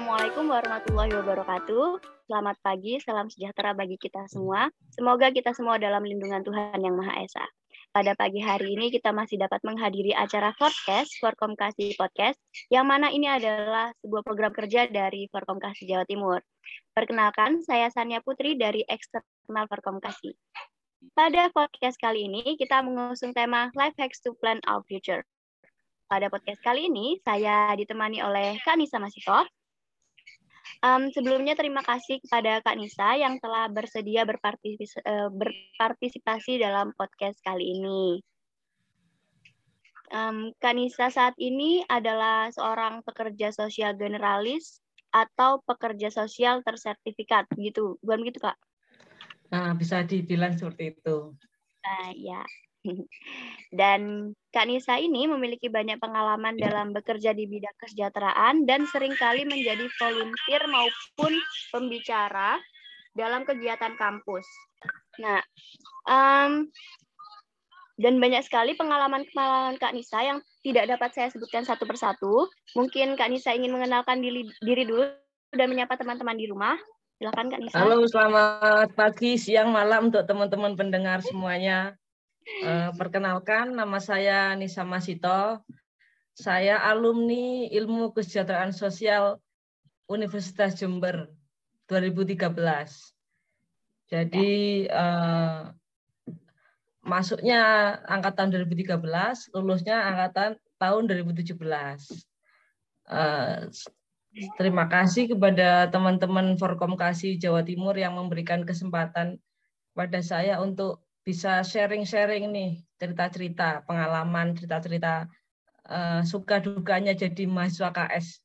Assalamualaikum warahmatullahi wabarakatuh. Selamat pagi, salam sejahtera bagi kita semua. Semoga kita semua dalam lindungan Tuhan Yang Maha Esa. Pada pagi hari ini kita masih dapat menghadiri acara podcast, Forkomkasi Podcast, yang mana ini adalah sebuah program kerja dari Forkomkasi Jawa Timur. Perkenalkan, saya Sania Putri dari Eksternal Forkomkasi. Pada podcast kali ini, kita mengusung tema Life Hacks to Plan Our Future. Pada podcast kali ini, saya ditemani oleh Kak Nisa Masito. Um, sebelumnya terima kasih kepada Kak Nisa yang telah bersedia berpartis uh, berpartisipasi dalam podcast kali ini. Um, Kak Nisa saat ini adalah seorang pekerja sosial generalis atau pekerja sosial tersertifikat, gitu. Bukan begitu, Kak? Nah, bisa dibilang seperti itu. Nah, ya. Dan Kak Nisa ini memiliki banyak pengalaman dalam bekerja di bidang kesejahteraan dan sering kali menjadi volunteer maupun pembicara dalam kegiatan kampus. Nah, um, dan banyak sekali pengalaman-pengalaman Kak Nisa yang tidak dapat saya sebutkan satu persatu. Mungkin Kak Nisa ingin mengenalkan diri, diri dulu dan menyapa teman-teman di rumah. Silakan Kak Nisa. Halo, selamat pagi, siang, malam untuk teman-teman pendengar semuanya. Uh, perkenalkan, nama saya Nisa Masito. Saya alumni Ilmu Kesejahteraan Sosial Universitas Jember 2013. Jadi uh, masuknya angkatan 2013, lulusnya angkatan tahun 2017. Uh, terima kasih kepada teman-teman Forkomkasi Jawa Timur yang memberikan kesempatan pada saya untuk bisa sharing-sharing nih cerita-cerita pengalaman, cerita-cerita uh, suka dukanya jadi mahasiswa KS.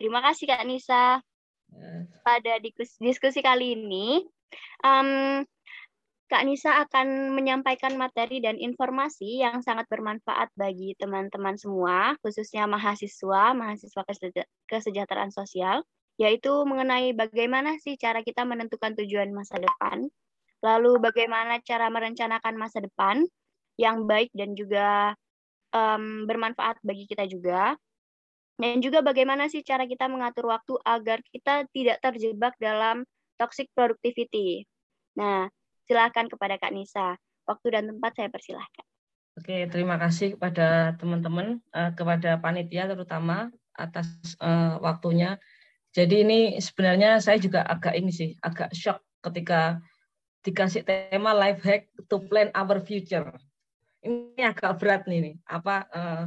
Terima kasih Kak Nisa. Ya. Pada diskusi kali ini, um, Kak Nisa akan menyampaikan materi dan informasi yang sangat bermanfaat bagi teman-teman semua, khususnya mahasiswa, mahasiswa kesejahteraan sosial, yaitu mengenai bagaimana sih cara kita menentukan tujuan masa depan, Lalu bagaimana cara merencanakan masa depan yang baik dan juga um, bermanfaat bagi kita juga. Dan juga bagaimana sih cara kita mengatur waktu agar kita tidak terjebak dalam toxic productivity. Nah, silakan kepada Kak Nisa. Waktu dan tempat saya persilahkan. Oke, terima kasih kepada teman-teman, uh, kepada panitia terutama atas uh, waktunya. Jadi ini sebenarnya saya juga agak ini sih, agak shock ketika dikasih tema life hack to plan our future. Ini agak berat nih, nih. apa uh,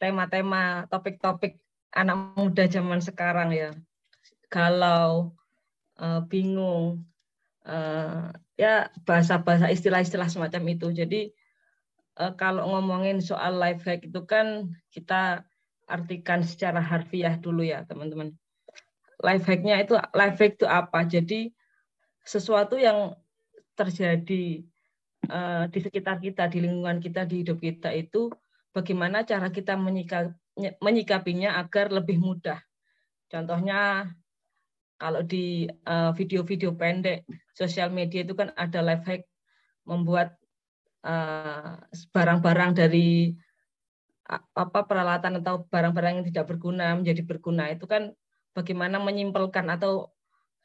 tema-tema topik-topik anak muda zaman sekarang ya. Galau, uh, bingung, uh, ya bahasa-bahasa istilah-istilah semacam itu. Jadi kalau ngomongin soal life hack itu kan kita artikan secara harfiah dulu ya teman-teman. Life hacknya itu life hack itu apa? Jadi sesuatu yang terjadi uh, di sekitar kita, di lingkungan kita, di hidup kita itu bagaimana cara kita menyikap, menyikapinya agar lebih mudah. Contohnya kalau di eh, video-video pendek sosial media itu kan ada life hack membuat eh, barang-barang uh, dari apa peralatan atau barang-barang yang tidak berguna menjadi berguna itu kan bagaimana menyimpulkan atau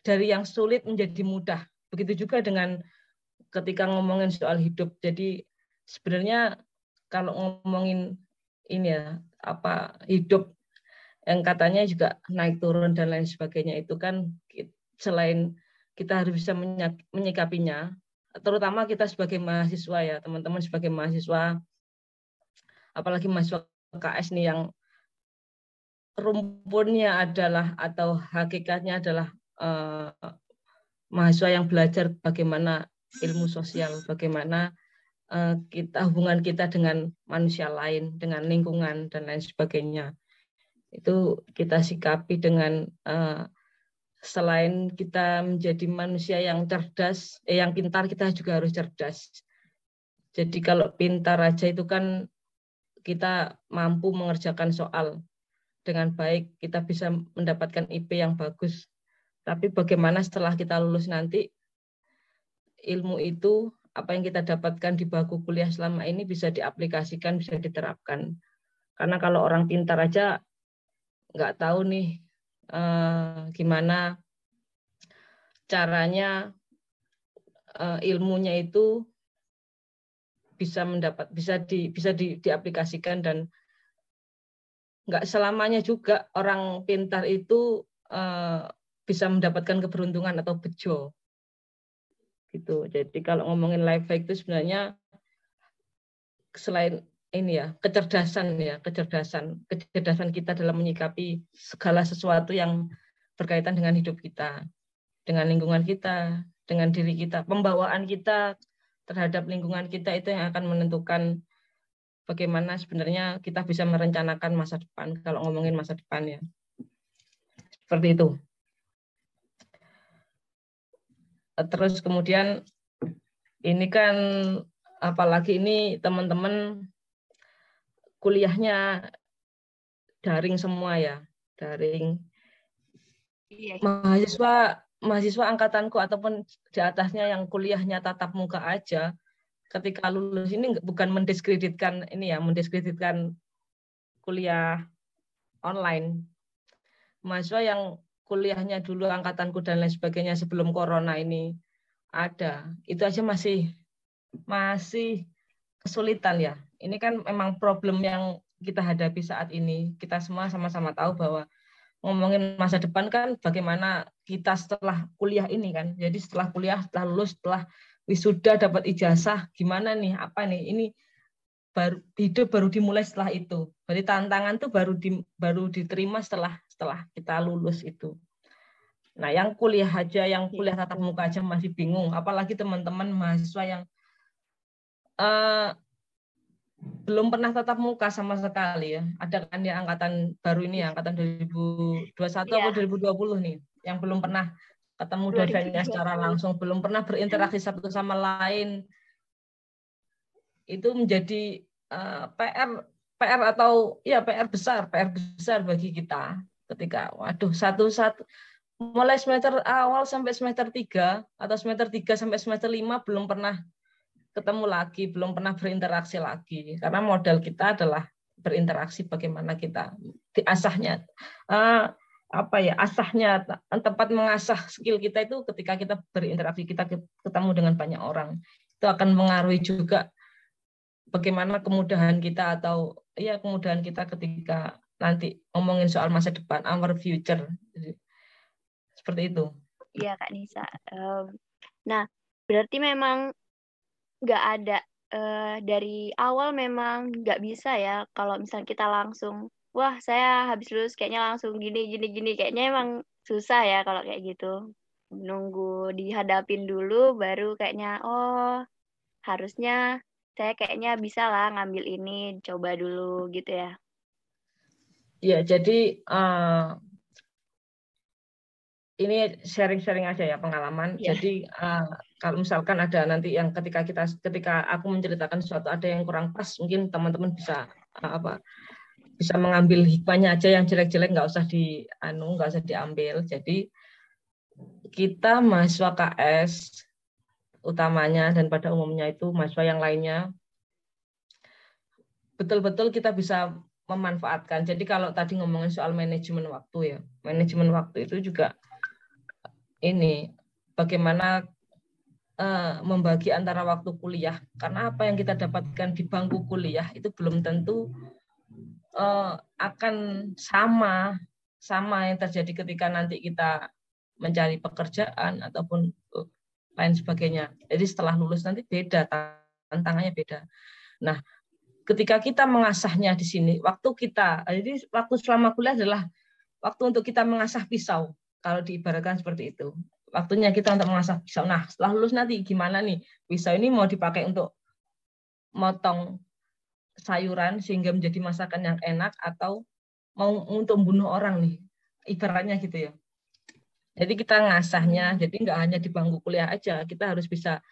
dari yang sulit menjadi mudah. Begitu juga dengan ketika ngomongin soal hidup. Jadi sebenarnya kalau ngomongin ini ya apa hidup yang katanya juga naik turun dan lain sebagainya itu kan selain kita harus bisa menyikapinya, terutama kita sebagai mahasiswa ya teman-teman sebagai mahasiswa, apalagi mahasiswa KS nih yang rumpunnya adalah atau hakikatnya adalah uh, mahasiswa yang belajar bagaimana ilmu sosial, bagaimana uh, kita hubungan kita dengan manusia lain, dengan lingkungan dan lain sebagainya. Itu kita sikapi dengan uh, selain kita menjadi manusia yang cerdas, eh, yang pintar, kita juga harus cerdas. Jadi kalau pintar aja itu kan kita mampu mengerjakan soal dengan baik, kita bisa mendapatkan IP yang bagus. Tapi bagaimana setelah kita lulus nanti ilmu itu apa yang kita dapatkan di bangku kuliah selama ini bisa diaplikasikan, bisa diterapkan. Karena kalau orang pintar aja nggak tahu nih eh, gimana caranya eh, ilmunya itu bisa mendapat bisa di bisa di, diaplikasikan dan nggak selamanya juga orang pintar itu eh, bisa mendapatkan keberuntungan atau bejo gitu. Jadi kalau ngomongin life hack itu sebenarnya selain ini ya kecerdasan ya kecerdasan kecerdasan kita dalam menyikapi segala sesuatu yang berkaitan dengan hidup kita dengan lingkungan kita dengan diri kita. Pembawaan kita terhadap lingkungan kita itu yang akan menentukan bagaimana sebenarnya kita bisa merencanakan masa depan kalau ngomongin masa depan ya. Seperti itu terus kemudian ini kan apalagi ini teman-teman kuliahnya daring semua ya, daring. Iya. Mahasiswa mahasiswa angkatanku ataupun di atasnya yang kuliahnya tatap muka aja, ketika lulus ini bukan mendiskreditkan ini ya, mendiskreditkan kuliah online. Mahasiswa yang kuliahnya dulu angkatanku dan lain sebagainya sebelum corona ini ada, itu aja masih masih kesulitan ya. Ini kan memang problem yang kita hadapi saat ini. Kita semua sama-sama tahu bahwa ngomongin masa depan kan bagaimana kita setelah kuliah ini kan. Jadi setelah kuliah, setelah lulus, setelah wisuda dapat ijazah, gimana nih? Apa nih? Ini baru hidup baru dimulai setelah itu. Jadi tantangan tuh baru di, baru diterima setelah setelah kita lulus itu. Nah, yang kuliah aja, yang kuliah tatap muka aja masih bingung, apalagi teman-teman mahasiswa yang uh, belum pernah tatap muka sama sekali ya. Ada kan ya angkatan baru ini ya, angkatan 2021 yeah. atau 2020 nih, yang belum pernah ketemu dosennya secara langsung, belum pernah berinteraksi satu sama lain. Itu menjadi uh, eh, PR PR atau ya PR besar, PR besar bagi kita ketika waduh satu satu mulai semester awal sampai semester 3 atau semester 3 sampai semester 5 belum pernah ketemu lagi, belum pernah berinteraksi lagi. Karena modal kita adalah berinteraksi bagaimana kita diasahnya uh, apa ya asahnya tempat mengasah skill kita itu ketika kita berinteraksi kita ketemu dengan banyak orang itu akan mengaruhi juga bagaimana kemudahan kita atau ya kemudahan kita ketika nanti ngomongin soal masa depan our future. Seperti itu. Iya kak Nisa. Nah berarti memang nggak ada uh, dari awal memang nggak bisa ya kalau misalnya kita langsung wah saya habis lulus kayaknya langsung gini gini gini. Kayaknya emang susah ya kalau kayak gitu. Nunggu dihadapin dulu baru kayaknya oh harusnya saya kayaknya bisa lah ngambil ini coba dulu gitu ya ya jadi uh, ini sharing-sharing aja ya pengalaman. Yeah. Jadi uh, kalau misalkan ada nanti yang ketika kita ketika aku menceritakan sesuatu ada yang kurang pas, mungkin teman-teman bisa uh, apa bisa mengambil hikmahnya aja yang jelek-jelek nggak usah di anu nggak usah diambil. Jadi kita mahasiswa KS utamanya dan pada umumnya itu mahasiswa yang lainnya betul-betul kita bisa memanfaatkan. Jadi kalau tadi ngomongin soal manajemen waktu ya, manajemen waktu itu juga ini bagaimana uh, membagi antara waktu kuliah karena apa yang kita dapatkan di bangku kuliah itu belum tentu uh, akan sama sama yang terjadi ketika nanti kita mencari pekerjaan ataupun lain sebagainya. Jadi setelah lulus nanti beda tantangannya beda. Nah, ketika kita mengasahnya di sini, waktu kita, jadi waktu selama kuliah adalah waktu untuk kita mengasah pisau kalau diibaratkan seperti itu. Waktunya kita untuk mengasah pisau. Nah, setelah lulus nanti gimana nih? Pisau ini mau dipakai untuk motong sayuran sehingga menjadi masakan yang enak atau mau untuk membunuh orang nih. Ibaratnya gitu ya. Jadi kita ngasahnya, jadi nggak hanya di bangku kuliah aja, kita harus bisa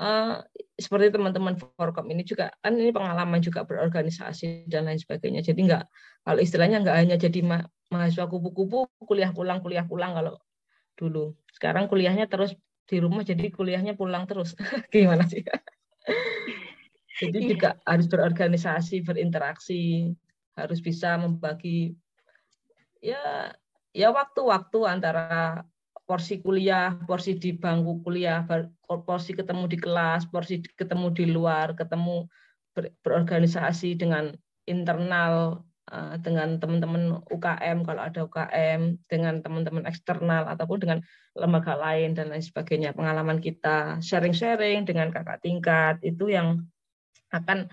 uh, seperti teman-teman Forkom ini juga kan ini pengalaman juga berorganisasi dan lain sebagainya. Jadi nggak kalau istilahnya nggak hanya jadi mahasiswa kupu-kupu kuliah pulang kuliah pulang kalau dulu sekarang kuliahnya terus di rumah jadi kuliahnya pulang terus gimana sih jadi iya. juga harus berorganisasi berinteraksi harus bisa membagi ya ya waktu-waktu antara porsi kuliah, porsi di bangku kuliah, porsi ketemu di kelas, porsi ketemu di luar, ketemu ber, berorganisasi dengan internal eh, dengan teman-teman UKM kalau ada UKM, dengan teman-teman eksternal ataupun dengan lembaga lain dan lain sebagainya. Pengalaman kita sharing-sharing dengan kakak tingkat itu yang akan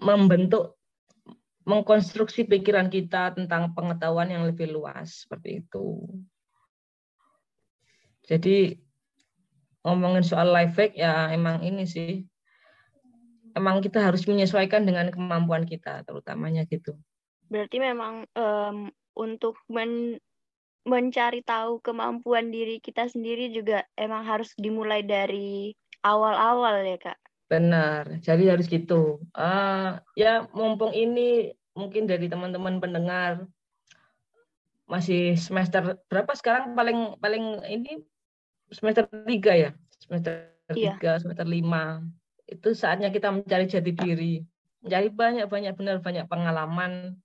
membentuk mengkonstruksi pikiran kita tentang pengetahuan yang lebih luas seperti itu. Jadi ngomongin soal life hack ya emang ini sih emang kita harus menyesuaikan dengan kemampuan kita terutamanya gitu. Berarti memang um, untuk men mencari tahu kemampuan diri kita sendiri juga emang harus dimulai dari awal-awal ya kak. Benar, jadi harus gitu. Uh, ya mumpung ini mungkin dari teman-teman pendengar masih semester berapa sekarang paling paling ini semester tiga ya? Semester iya. tiga semester lima. Itu saatnya kita mencari jati diri. Mencari banyak banyak benar banyak pengalaman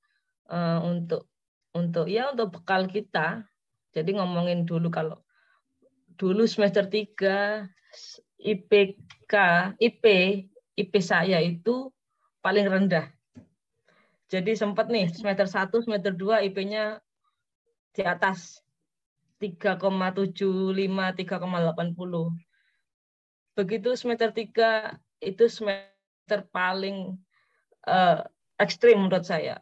uh, untuk untuk ya untuk bekal kita. Jadi ngomongin dulu kalau dulu semester tiga IPK, IP, IP saya itu paling rendah. Jadi sempat nih semester 1, semester 2 IP-nya di atas 3,75, 3,80. Begitu semester 3 itu semester paling uh, ekstrim menurut saya.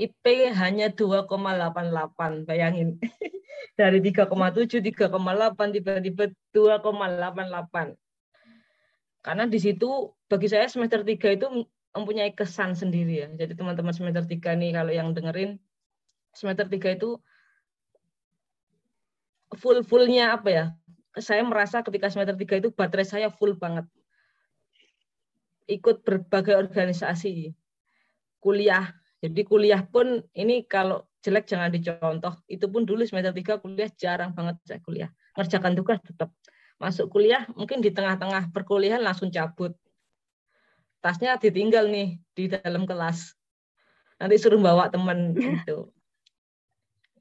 IP hanya 2,88, bayangin. Dari 3,7, 3,8, tiba-tiba 2,88 karena di situ bagi saya semester 3 itu mempunyai kesan sendiri ya. Jadi teman-teman semester 3 nih kalau yang dengerin semester 3 itu full-fullnya apa ya? Saya merasa ketika semester 3 itu baterai saya full banget. Ikut berbagai organisasi, kuliah. Jadi kuliah pun ini kalau jelek jangan dicontoh. Itu pun dulu semester 3 kuliah jarang banget saya kuliah. Ngerjakan tugas tetap masuk kuliah mungkin di tengah-tengah perkuliahan langsung cabut tasnya ditinggal nih di dalam kelas nanti suruh bawa teman gitu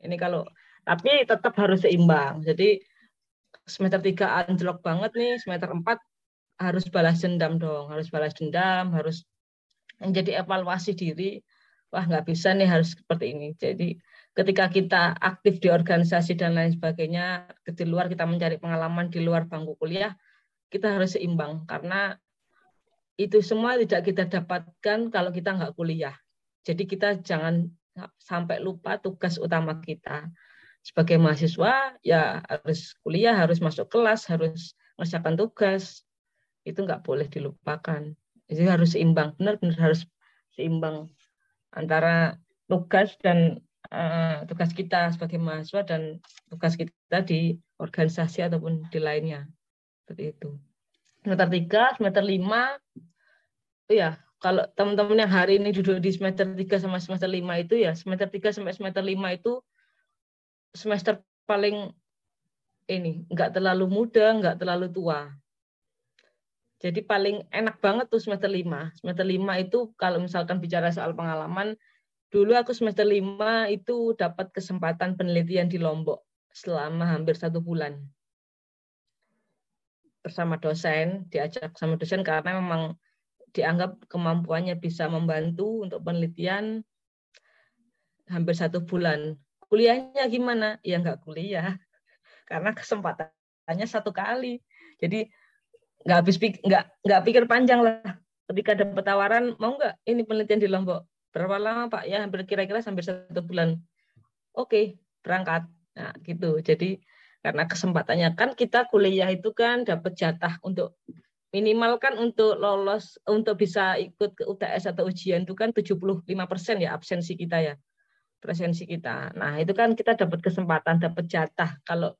ini kalau tapi tetap harus seimbang. Jadi semester 3 anjlok banget nih semester 4 harus balas dendam dong. Harus balas dendam harus menjadi evaluasi diri. Wah nggak bisa nih harus seperti ini. Jadi ketika kita aktif di organisasi dan lain sebagainya, di luar kita mencari pengalaman di luar bangku kuliah, kita harus seimbang. Karena itu semua tidak kita dapatkan kalau kita nggak kuliah. Jadi kita jangan sampai lupa tugas utama kita. Sebagai mahasiswa ya harus kuliah, harus masuk kelas, harus mengerjakan tugas. Itu nggak boleh dilupakan. Jadi harus seimbang, benar-benar harus seimbang antara tugas dan uh, tugas kita sebagai mahasiswa dan tugas kita di organisasi ataupun di lainnya. Seperti itu. Semester 3, semester 5, ya kalau teman-teman yang hari ini duduk di semester 3 sama semester 5 itu ya semester 3 sampai semester 5 itu semester paling ini nggak terlalu muda, nggak terlalu tua. Jadi paling enak banget tuh semester 5. Semester 5 itu kalau misalkan bicara soal pengalaman Dulu aku semester lima itu dapat kesempatan penelitian di Lombok selama hampir satu bulan. Bersama dosen, diajak sama dosen karena memang dianggap kemampuannya bisa membantu untuk penelitian hampir satu bulan. Kuliahnya gimana? Ya nggak kuliah, karena kesempatannya satu kali. Jadi nggak habis nggak nggak pikir panjang lah. Ketika dapat tawaran, mau nggak ini penelitian di Lombok? berapa lama Pak? Ya hampir kira-kira sampai satu bulan. Oke, berangkat. Nah, gitu. Jadi karena kesempatannya kan kita kuliah itu kan dapat jatah untuk minimal kan untuk lolos untuk bisa ikut ke UTS atau ujian itu kan 75% ya absensi kita ya. Presensi kita. Nah, itu kan kita dapat kesempatan, dapat jatah. Kalau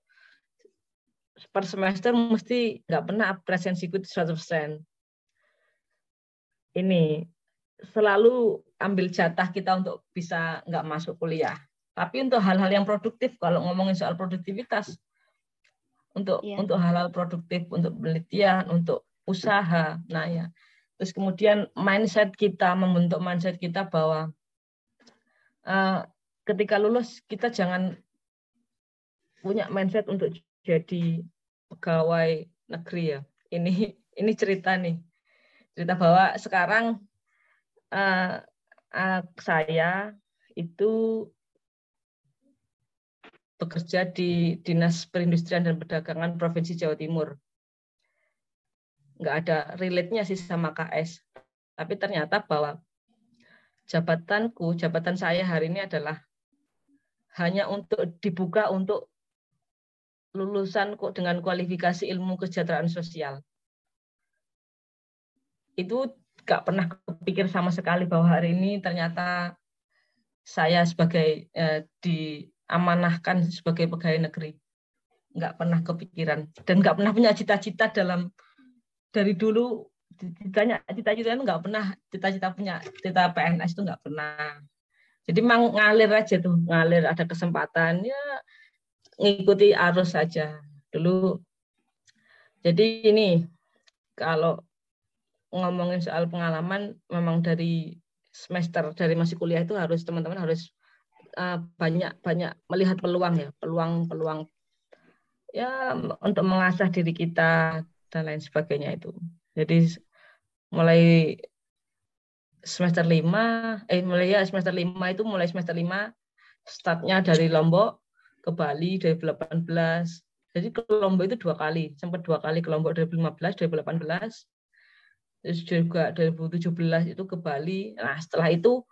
per semester mesti nggak pernah presensi itu 100%. Ini selalu ambil jatah kita untuk bisa nggak masuk kuliah. Tapi untuk hal-hal yang produktif, kalau ngomongin soal produktivitas, untuk yeah. untuk hal-hal produktif, untuk penelitian, untuk usaha, nah ya. Terus kemudian mindset kita membentuk mindset kita bahwa ketika lulus kita jangan punya mindset untuk jadi pegawai negeri ya. Ini ini cerita nih. Cerita bahwa sekarang uh, uh, saya itu bekerja di Dinas Perindustrian dan Perdagangan Provinsi Jawa Timur. Nggak ada relate-nya sih sama KS. Tapi ternyata bahwa jabatanku, jabatan saya hari ini adalah hanya untuk dibuka untuk lulusan kok dengan kualifikasi ilmu kesejahteraan sosial. Itu nggak pernah kepikir sama sekali bahwa hari ini ternyata saya sebagai eh, diamanahkan sebagai pegawai negeri. Nggak pernah kepikiran dan nggak pernah punya cita-cita dalam dari dulu ditanya cita-cita itu nggak pernah cita-cita punya cita PNS itu nggak pernah. Jadi memang ngalir aja tuh ngalir ada kesempatan ya ngikuti arus saja. Dulu jadi ini kalau ngomongin soal pengalaman memang dari semester dari masih kuliah itu harus teman-teman harus uh, banyak banyak melihat peluang ya peluang peluang ya untuk mengasah diri kita dan lain sebagainya itu. Jadi mulai semester lima eh mulai ya semester lima itu mulai semester lima startnya dari Lombok ke Bali dari 18. Jadi ke Lombok itu dua kali, sempat dua kali ke Lombok 2015, 2018. Terus juga 2017 itu ke Bali. Nah, setelah itu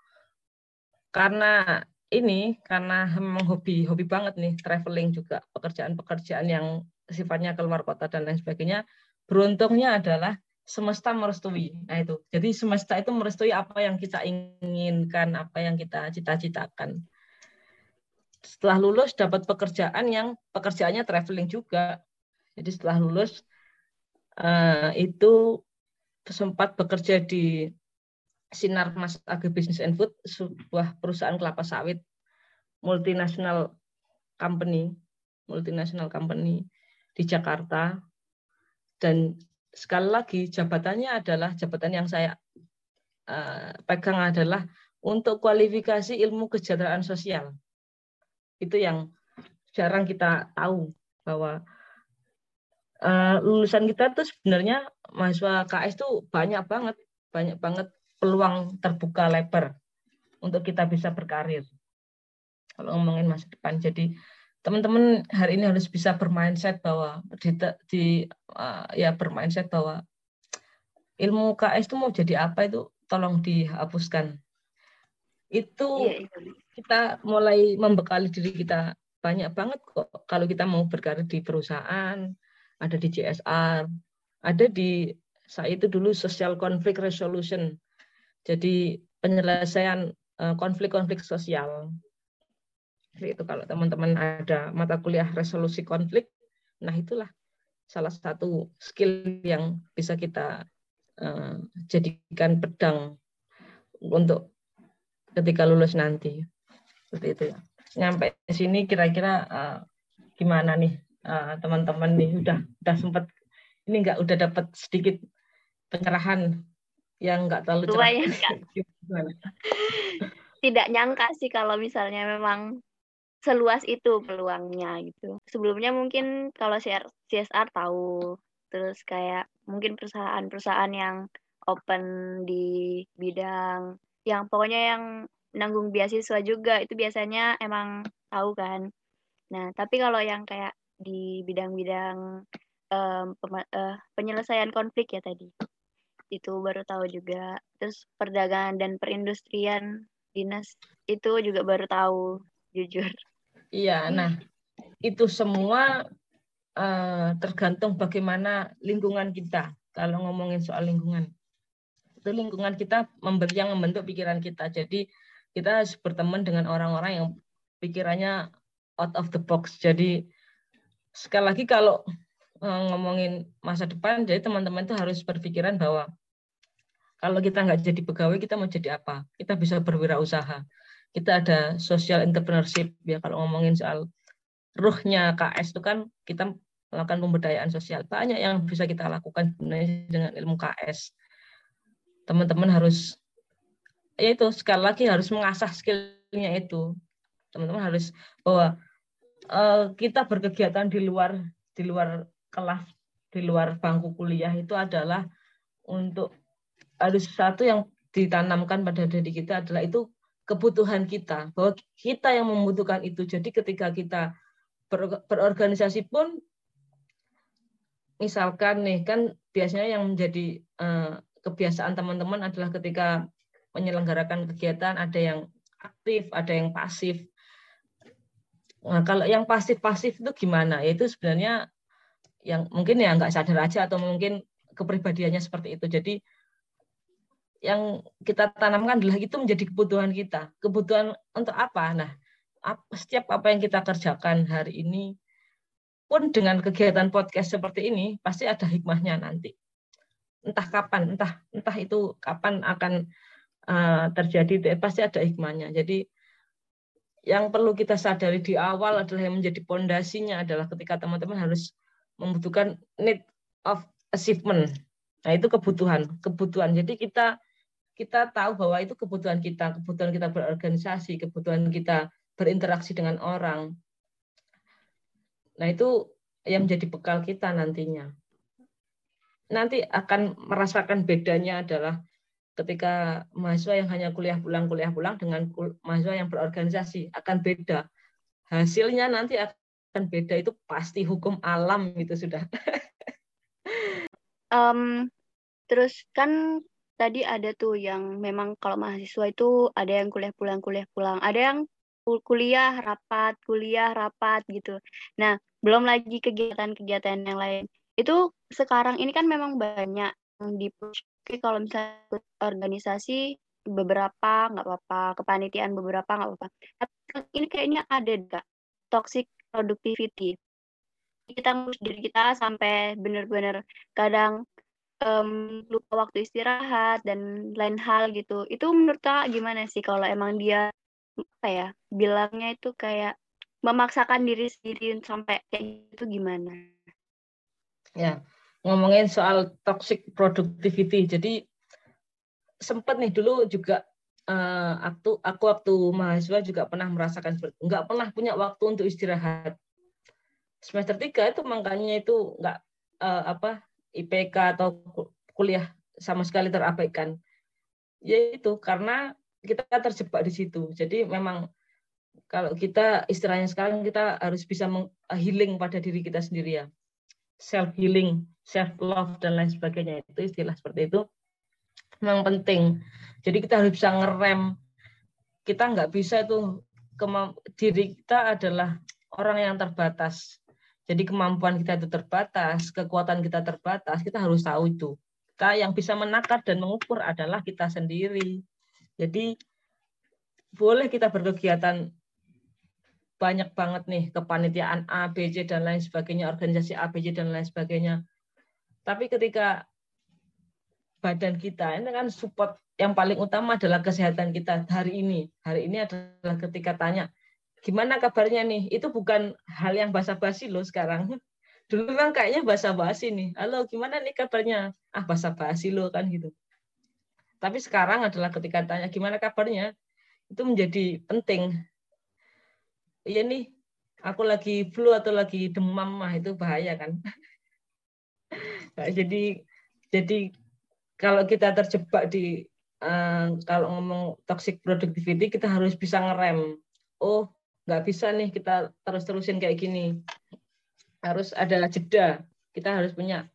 karena ini karena memang hobi hobi banget nih traveling juga pekerjaan-pekerjaan yang sifatnya keluar kota dan lain sebagainya beruntungnya adalah semesta merestui. Nah itu. Jadi semesta itu merestui apa yang kita inginkan, apa yang kita cita-citakan. Setelah lulus dapat pekerjaan yang pekerjaannya traveling juga. Jadi setelah lulus uh, itu sempat bekerja di Sinar Mas Agri Business and Food, sebuah perusahaan kelapa sawit multinasional company, multinasional company di Jakarta. Dan sekali lagi jabatannya adalah jabatan yang saya uh, pegang adalah untuk kualifikasi ilmu kesejahteraan sosial. Itu yang jarang kita tahu bahwa uh, lulusan kita tuh sebenarnya mahasiswa KS tuh banyak banget, banyak banget peluang terbuka lebar untuk kita bisa berkarir. Kalau ngomongin masa depan, jadi teman-teman hari ini harus bisa bermindset bahwa di, di uh, ya bermindset bahwa ilmu KS itu mau jadi apa itu tolong dihapuskan. Itu iya, iya. kita mulai membekali diri kita banyak banget kok kalau kita mau berkarir di perusahaan, ada di CSR, ada di saya itu dulu social conflict resolution. Jadi penyelesaian eh, konflik-konflik sosial itu kalau teman-teman ada mata kuliah resolusi konflik, nah itulah salah satu skill yang bisa kita uh, jadikan pedang untuk ketika lulus nanti. Seperti itu ya. Nyampe sini kira-kira uh, gimana nih teman teman-teman nih udah udah sempat ini enggak udah dapat sedikit pencerahan yang enggak terlalu cerah. Tidak nyangka sih kalau misalnya memang seluas itu peluangnya gitu. Sebelumnya mungkin kalau CSR tahu, terus kayak mungkin perusahaan-perusahaan yang open di bidang yang pokoknya yang nanggung beasiswa juga itu biasanya emang tahu kan. Nah, tapi kalau yang kayak di bidang-bidang um, uh, penyelesaian konflik ya tadi, itu baru tahu juga. Terus perdagangan dan perindustrian dinas itu juga baru tahu jujur. Iya, nah itu semua uh, tergantung bagaimana lingkungan kita. Kalau ngomongin soal lingkungan, itu lingkungan kita memberi yang membentuk pikiran kita. Jadi kita harus berteman dengan orang-orang yang pikirannya out of the box. Jadi sekali lagi kalau uh, ngomongin masa depan, jadi teman-teman itu harus berpikiran bahwa kalau kita nggak jadi pegawai, kita mau jadi apa? Kita bisa berwirausaha kita ada social entrepreneurship ya kalau ngomongin soal ruhnya KS itu kan kita melakukan pemberdayaan sosial. Banyak yang bisa kita lakukan sebenarnya dengan ilmu KS teman-teman harus ya itu sekali lagi harus mengasah skillnya itu. Teman-teman harus bahwa uh, kita berkegiatan di luar di luar kelas di luar bangku kuliah itu adalah untuk harus satu yang ditanamkan pada diri kita adalah itu kebutuhan kita bahwa kita yang membutuhkan itu. Jadi ketika kita ber, berorganisasi pun misalkan nih kan biasanya yang menjadi uh, kebiasaan teman-teman adalah ketika menyelenggarakan kegiatan ada yang aktif ada yang pasif. Nah kalau yang pasif-pasif itu gimana? Itu sebenarnya yang mungkin ya nggak sadar aja atau mungkin kepribadiannya seperti itu. Jadi yang kita tanamkan adalah itu menjadi kebutuhan kita. Kebutuhan untuk apa? Nah, setiap apa yang kita kerjakan hari ini pun dengan kegiatan podcast seperti ini pasti ada hikmahnya nanti. Entah kapan, entah entah itu kapan akan uh, terjadi, pasti ada hikmahnya. Jadi yang perlu kita sadari di awal adalah yang menjadi pondasinya adalah ketika teman-teman harus membutuhkan need of achievement. Nah, itu kebutuhan, kebutuhan. Jadi kita kita tahu bahwa itu kebutuhan kita, kebutuhan kita berorganisasi, kebutuhan kita berinteraksi dengan orang. Nah, itu yang menjadi bekal kita nantinya. Nanti akan merasakan bedanya adalah ketika mahasiswa yang hanya kuliah pulang kuliah pulang dengan mahasiswa yang berorganisasi akan beda. Hasilnya nanti akan beda itu pasti hukum alam itu sudah. um, terus kan tadi ada tuh yang memang kalau mahasiswa itu ada yang kuliah pulang kuliah pulang, ada yang kuliah rapat, kuliah rapat gitu. Nah, belum lagi kegiatan-kegiatan yang lain. Itu sekarang ini kan memang banyak yang di kalau misalnya organisasi beberapa nggak apa-apa, kepanitiaan beberapa nggak apa-apa. Tapi ini kayaknya ada enggak toxic productivity. Kita ngurus diri kita sampai benar-benar kadang um, lupa waktu istirahat dan lain hal gitu. Itu menurut Kak gimana sih kalau emang dia apa ya, bilangnya itu kayak memaksakan diri sendiri sampai kayak gitu gimana? Ya, ngomongin soal toxic productivity. Jadi sempat nih dulu juga uh, aku aku waktu mahasiswa juga pernah merasakan nggak pernah punya waktu untuk istirahat. Semester tiga itu makanya itu nggak uh, apa IPK atau kuliah sama sekali terabaikan. Yaitu karena kita terjebak di situ. Jadi memang kalau kita istilahnya sekarang kita harus bisa healing pada diri kita sendiri ya. Self healing, self love dan lain sebagainya itu istilah seperti itu memang penting. Jadi kita harus bisa ngerem. Kita nggak bisa itu diri kita adalah orang yang terbatas. Jadi kemampuan kita itu terbatas, kekuatan kita terbatas, kita harus tahu itu. Kita yang bisa menakar dan mengukur adalah kita sendiri. Jadi boleh kita berkegiatan banyak banget nih kepanitiaan A, B, C dan lain sebagainya, organisasi A, B, C dan lain sebagainya. Tapi ketika badan kita ini kan support yang paling utama adalah kesehatan kita hari ini. Hari ini adalah ketika tanya gimana kabarnya nih? Itu bukan hal yang basa-basi loh sekarang. Dulu kan kayaknya basa-basi nih. Halo, gimana nih kabarnya? Ah, basa-basi loh kan gitu. Tapi sekarang adalah ketika tanya gimana kabarnya, itu menjadi penting. Iya nih, aku lagi flu atau lagi demam mah itu bahaya kan. Jadi jadi kalau kita terjebak di uh, kalau ngomong toxic productivity kita harus bisa ngerem. Oh, nggak bisa nih kita terus-terusin kayak gini. Harus ada jeda. Kita harus punya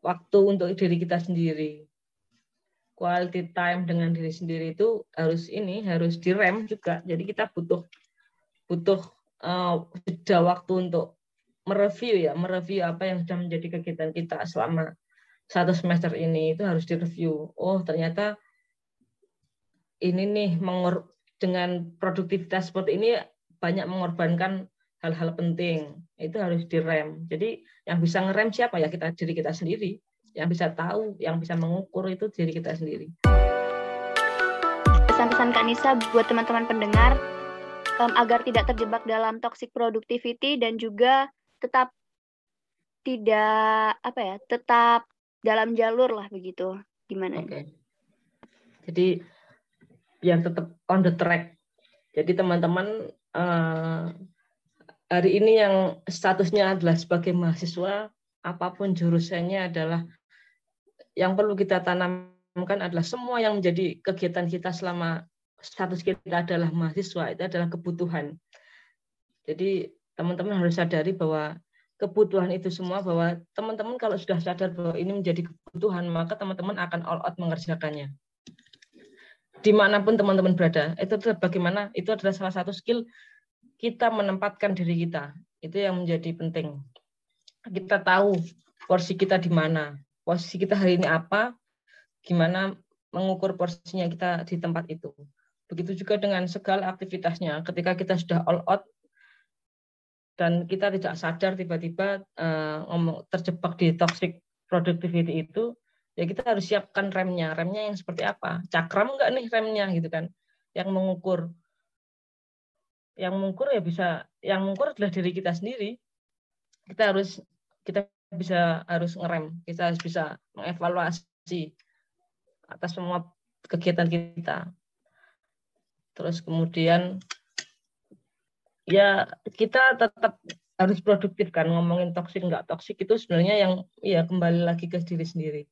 waktu untuk diri kita sendiri. Quality time dengan diri sendiri itu harus ini harus direm juga. Jadi kita butuh butuh uh, jeda waktu untuk mereview ya, mereview apa yang sudah menjadi kegiatan kita selama satu semester ini itu harus direview. Oh ternyata ini nih mengor dengan produktivitas seperti ini banyak mengorbankan hal-hal penting itu harus direm. Jadi yang bisa ngerem siapa? Ya kita diri kita sendiri. Yang bisa tahu yang bisa mengukur itu diri kita sendiri. Pesan-pesan Kak Nisa buat teman-teman pendengar um, agar tidak terjebak dalam toxic productivity dan juga tetap tidak apa ya tetap dalam jalur lah begitu. Gimana okay. jadi biar tetap on the track. Jadi teman-teman uh, hari ini yang statusnya adalah sebagai mahasiswa apa pun jurusannya adalah yang perlu kita tanamkan adalah semua yang menjadi kegiatan kita selama status kita adalah mahasiswa itu adalah kebutuhan. Jadi teman-teman harus sadari bahwa kebutuhan itu semua bahwa teman-teman kalau sudah sadar bahwa ini menjadi kebutuhan maka teman-teman akan all out mengerjakannya di mana pun teman-teman berada itu bagaimana itu adalah salah satu skill kita menempatkan diri kita. Itu yang menjadi penting. Kita tahu porsi kita di mana posisi kita hari ini apa gimana mengukur porsinya kita di tempat itu. Begitu juga dengan segala aktivitasnya. Ketika kita sudah all out dan kita tidak sadar tiba-tiba uh, terjebak di toxic productivity itu ya kita harus siapkan remnya. Remnya yang seperti apa? Cakram enggak nih remnya gitu kan? Yang mengukur. Yang mengukur ya bisa yang mengukur adalah diri kita sendiri. Kita harus kita bisa harus ngerem. Kita harus bisa mengevaluasi atas semua kegiatan kita. Terus kemudian ya kita tetap harus produktif kan. Ngomongin toksik nggak toksik itu sebenarnya yang ya kembali lagi ke diri sendiri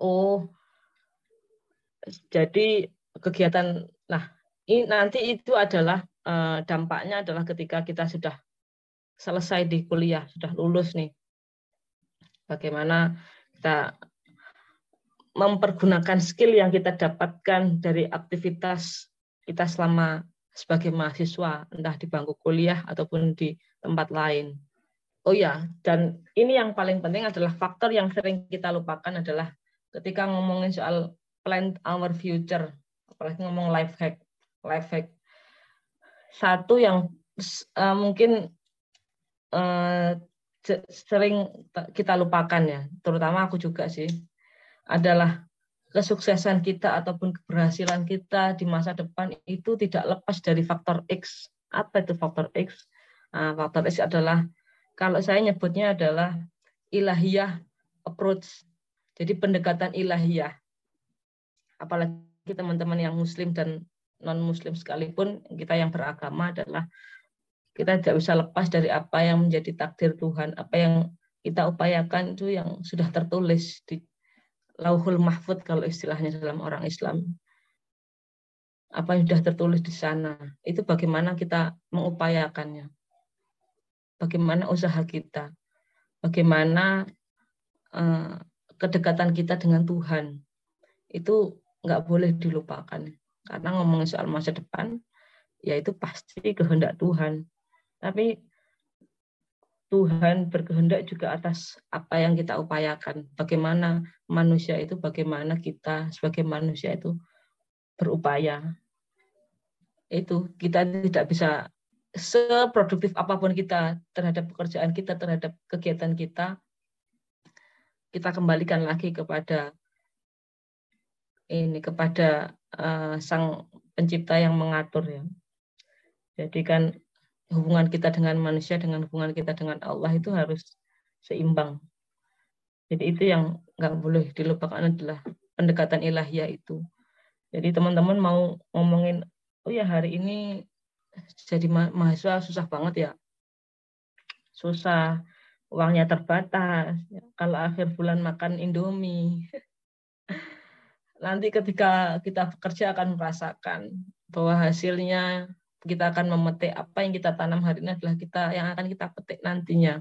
oh jadi kegiatan nah ini nanti itu adalah uh, dampaknya adalah ketika kita sudah selesai di kuliah sudah lulus nih bagaimana kita mempergunakan skill yang kita dapatkan dari aktivitas kita selama sebagai mahasiswa, entah di bangku kuliah ataupun di tempat lain. Oh ya, dan ini yang paling penting adalah faktor yang sering kita lupakan adalah ketika ngomongin soal plan our future, apalagi ngomong life hack, life hack. Satu yang uh, mungkin uh, sering kita lupakan ya, terutama aku juga sih, adalah kesuksesan kita ataupun keberhasilan kita di masa depan itu tidak lepas dari faktor X. Apa itu faktor X? Nah, faktor X adalah kalau saya nyebutnya adalah ilahiyah approach. Jadi pendekatan ilahiyah. Apalagi teman-teman yang muslim dan non muslim sekalipun kita yang beragama adalah kita tidak bisa lepas dari apa yang menjadi takdir Tuhan, apa yang kita upayakan itu yang sudah tertulis di lauhul mahfud kalau istilahnya dalam orang Islam. Apa yang sudah tertulis di sana, itu bagaimana kita mengupayakannya. Bagaimana usaha kita. Bagaimana uh, kedekatan kita dengan Tuhan. Itu nggak boleh dilupakan. Karena ngomongin soal masa depan, ya itu pasti kehendak Tuhan. Tapi Tuhan berkehendak juga atas apa yang kita upayakan. Bagaimana manusia itu, bagaimana kita sebagai manusia itu berupaya. Itu kita tidak bisa seproduktif apa pun kita terhadap pekerjaan kita, terhadap kegiatan kita, kita kembalikan lagi kepada ini kepada uh, sang pencipta yang mengatur ya. Jadi kan hubungan kita dengan manusia dengan hubungan kita dengan Allah itu harus seimbang. Jadi itu yang nggak boleh dilupakan adalah pendekatan ilahiyah itu. Jadi teman-teman mau ngomongin, oh ya hari ini jadi mahasiswa susah banget ya. Susah, uangnya terbatas. Kalau akhir bulan makan Indomie. Nanti ketika kita bekerja akan merasakan bahwa hasilnya kita akan memetik apa yang kita tanam hari ini adalah kita yang akan kita petik nantinya.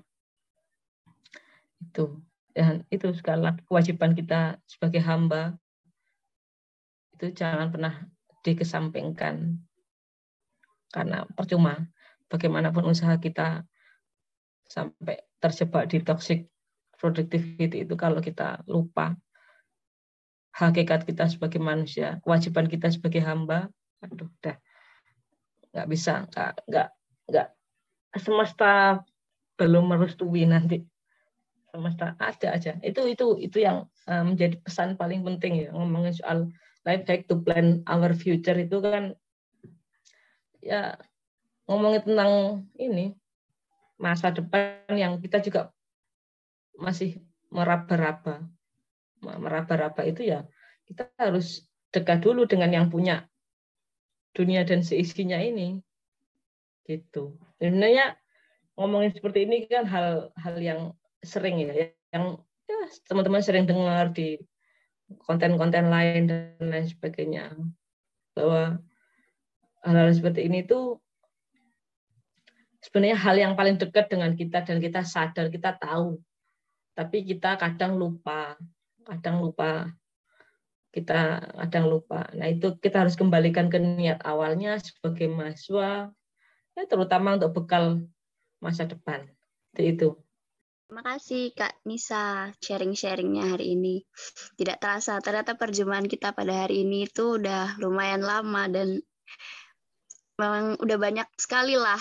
Itu dan itu sekali lagi kewajiban kita sebagai hamba itu jangan pernah dikesampingkan karena percuma bagaimanapun usaha kita sampai terjebak di toxic productivity itu kalau kita lupa hakikat kita sebagai manusia kewajiban kita sebagai hamba aduh dah. Nggak bisa nggak nggak nggak semesta belum merestui nanti. Semesta ada aja. Itu itu itu yang uh, menjadi pesan paling penting ya ngomongin soal life hack to plan our future itu kan ya ngomongin tentang ini masa depan yang kita juga masih meraba-raba. Meraba-raba itu ya kita harus dekat dulu dengan yang punya dunia dan seisinya ini. gitu. Sebenarnya ngomongin seperti ini kan hal hal yang sering ya yang ya, teman-teman sering dengar di konten-konten lain dan lain sebagainya. Bahwa hal-hal seperti ini tuh sebenarnya hal yang paling dekat dengan kita dan kita sadar kita tahu tapi kita kadang lupa kadang lupa kita kadang lupa nah itu kita harus kembalikan ke niat awalnya sebagai mahasiswa ya terutama untuk bekal masa depan. Itu. Terima kasih Kak Nisa sharing-sharingnya hari ini. Tidak terasa, ternyata perjumpaan kita pada hari ini itu udah lumayan lama dan memang udah banyak sekali lah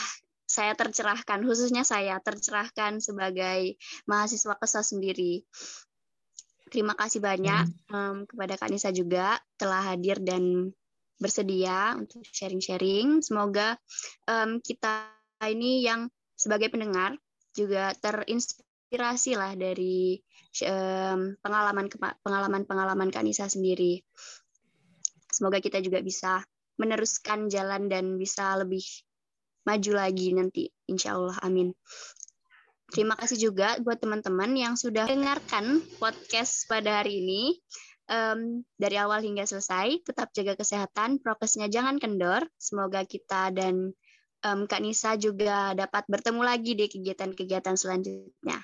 saya tercerahkan, khususnya saya tercerahkan sebagai mahasiswa KESA sendiri. Terima kasih banyak um, kepada Kak Nisa juga telah hadir dan bersedia untuk sharing-sharing. Semoga um, kita ini yang sebagai pendengar juga terinspirasi lah dari um, pengalaman pengalaman pengalaman Kanisa sendiri. Semoga kita juga bisa meneruskan jalan dan bisa lebih maju lagi nanti, insya Allah, amin. Terima kasih juga buat teman-teman yang sudah dengarkan podcast pada hari ini. Um, dari awal hingga selesai, tetap jaga kesehatan, prokesnya jangan kendor. Semoga kita dan um, Kak Nisa juga dapat bertemu lagi di kegiatan-kegiatan selanjutnya.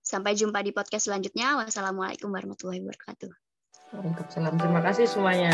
Sampai jumpa di podcast selanjutnya. Wassalamualaikum warahmatullahi wabarakatuh. Waalaikumsalam. Terima kasih semuanya.